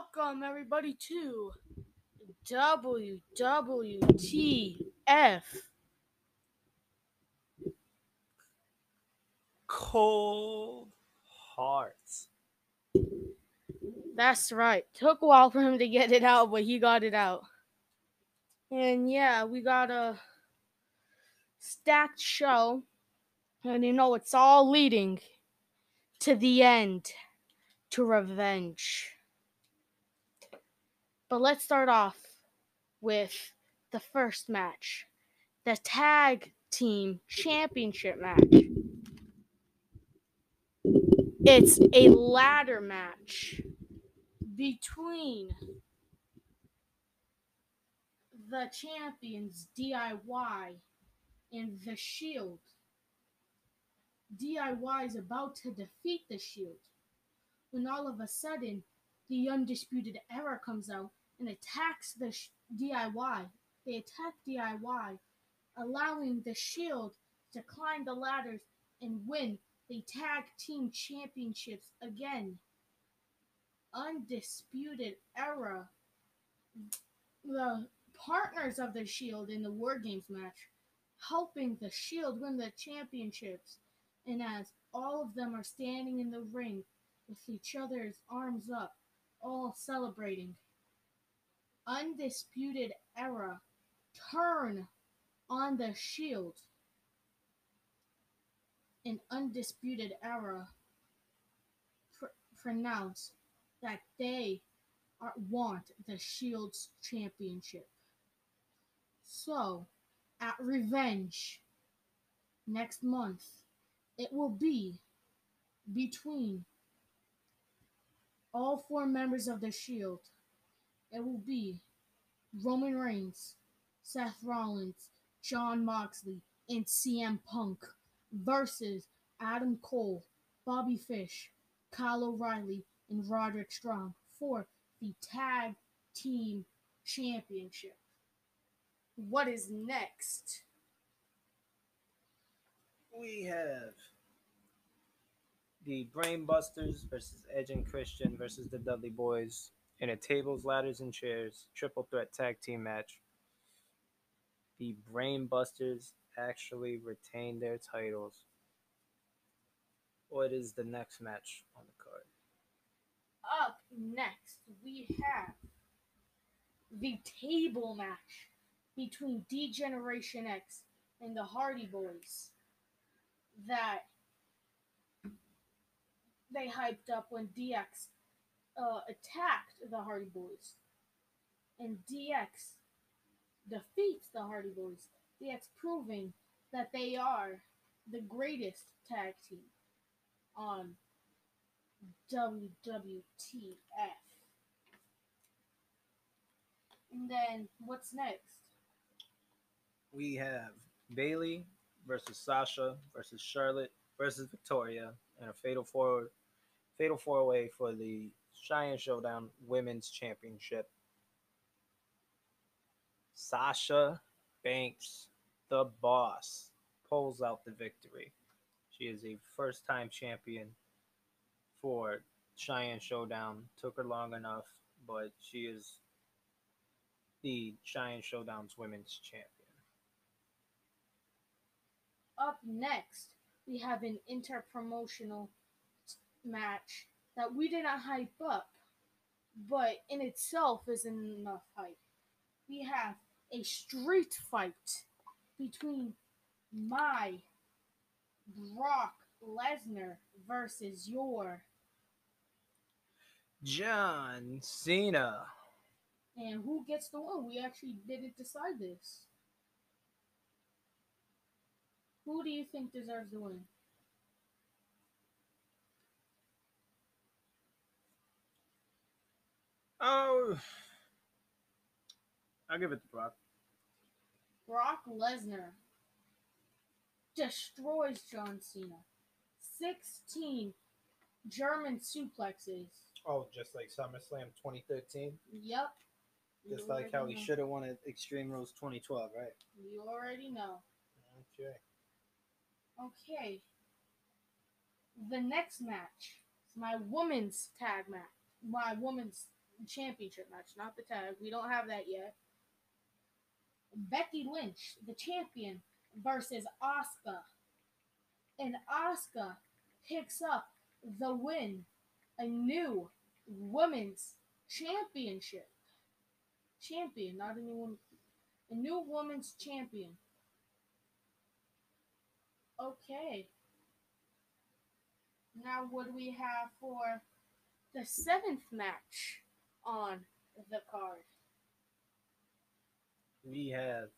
Welcome everybody to WWTF. Cold hearts. That's right. Took a while for him to get it out, but he got it out. And yeah, we got a stacked show. And you know, it's all leading to the end, to revenge. But let's start off with the first match the tag team championship match. It's a ladder match between the champions DIY and the Shield. DIY is about to defeat the Shield when all of a sudden the Undisputed Era comes out and attacks the sh- DIY. They attack DIY, allowing the Shield to climb the ladders and win the tag team championships again. Undisputed Era, the partners of the Shield in the War Games match, helping the Shield win the championships. And as all of them are standing in the ring with each other's arms up, all celebrating, Undisputed Era turn on the Shield. An Undisputed Era pr- pronounce that they are, want the Shield's championship. So, at Revenge next month, it will be between all four members of the Shield. It will be Roman Reigns, Seth Rollins, Jon Moxley, and CM Punk versus Adam Cole, Bobby Fish, Kyle O'Reilly, and Roderick Strong for the Tag Team Championship. What is next? We have the Brainbusters versus Edge and Christian versus the Dudley Boys in a tables, ladders, and chairs triple threat tag team match. The Brainbusters actually retain their titles. What is the next match on the card? Up next, we have the table match between D Generation X and the Hardy Boys that they hyped up when DX uh, attacked the Hardy Boys. And DX defeats the Hardy Boys. DX proving that they are the greatest tag team on WWTF. And then what's next? We have Bayley versus Sasha versus Charlotte versus Victoria in a fatal four fatal four way for the Cheyenne Showdown Women's Championship. Sasha Banks, the boss, pulls out the victory. She is a first time champion for Cheyenne Showdown. Took her long enough, but she is the Cheyenne Showdown's women's champion. Up next, we have an interpromotional match that we did not hype up, but in itself isn't enough hype. We have a street fight between my Brock Lesnar versus your, John Cena. and who gets the win? We actually didn't decide this. Who do you think deserves the win? Oh, I'll give it to Brock. Brock Lesnar destroys John Cena. 16 German suplexes. Oh, just like SummerSlam 2013. Yep. Just You like how already he should have won at Extreme Rules 2012, right? You already know. Okay. Okay. The next match is my women's tag match. My women's championship match, not the tag. We don't have that yet. Becky Lynch, the champion, versus Asuka. And Asuka picks up the win, a new women's championship. Champion, not a new. A new women's champion. Okay. Now, what do we have for the seventh match on the card? We have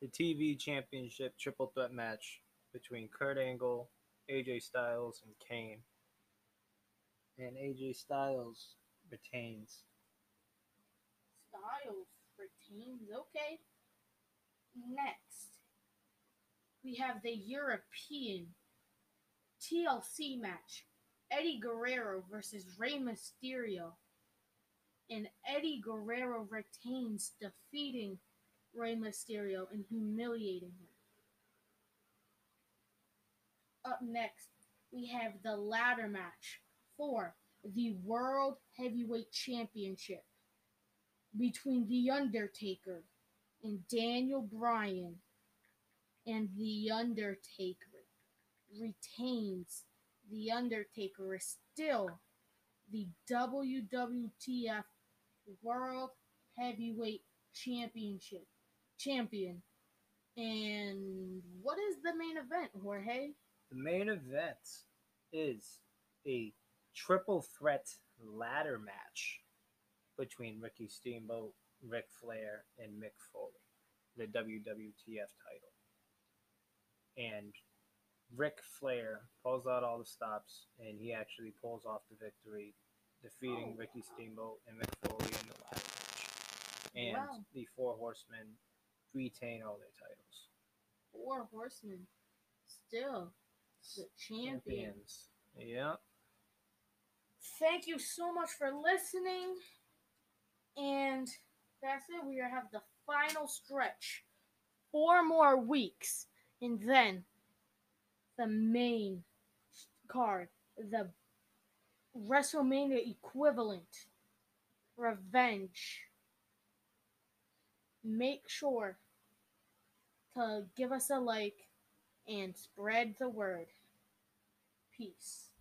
the TV Championship triple threat match between Kurt Angle, AJ Styles, and Kane. And AJ Styles retains. Styles retains. Okay. Next, we have the European TLC match Eddie Guerrero versus Rey Mysterio. And Eddie Guerrero retains, defeating Rey Mysterio and humiliating him. Up next, we have the ladder match for the World Heavyweight Championship between The Undertaker and Daniel Bryan. And The Undertaker retains. The Undertaker is still the WWTF World Heavyweight Championship champion. And what is the main event, Jorge? The main event is a triple threat ladder match between Ricky Steamboat, Ric Flair, and Mick Foley, the WWTF title. And Ric Flair pulls out all the stops, and he actually pulls off the victory, defeating Oh, Ricky. Steamboat and Mick Foley in the ladder match. And Wow. the Four Horsemen retain all their titles. Four Horsemen, still the champion. Champions. Yeah. Thank you so much for listening. And that's it. We have the final stretch. Four more weeks. And then the main card, the WrestleMania equivalent, Revenge. Make sure to give us a like and spread the word. Peace.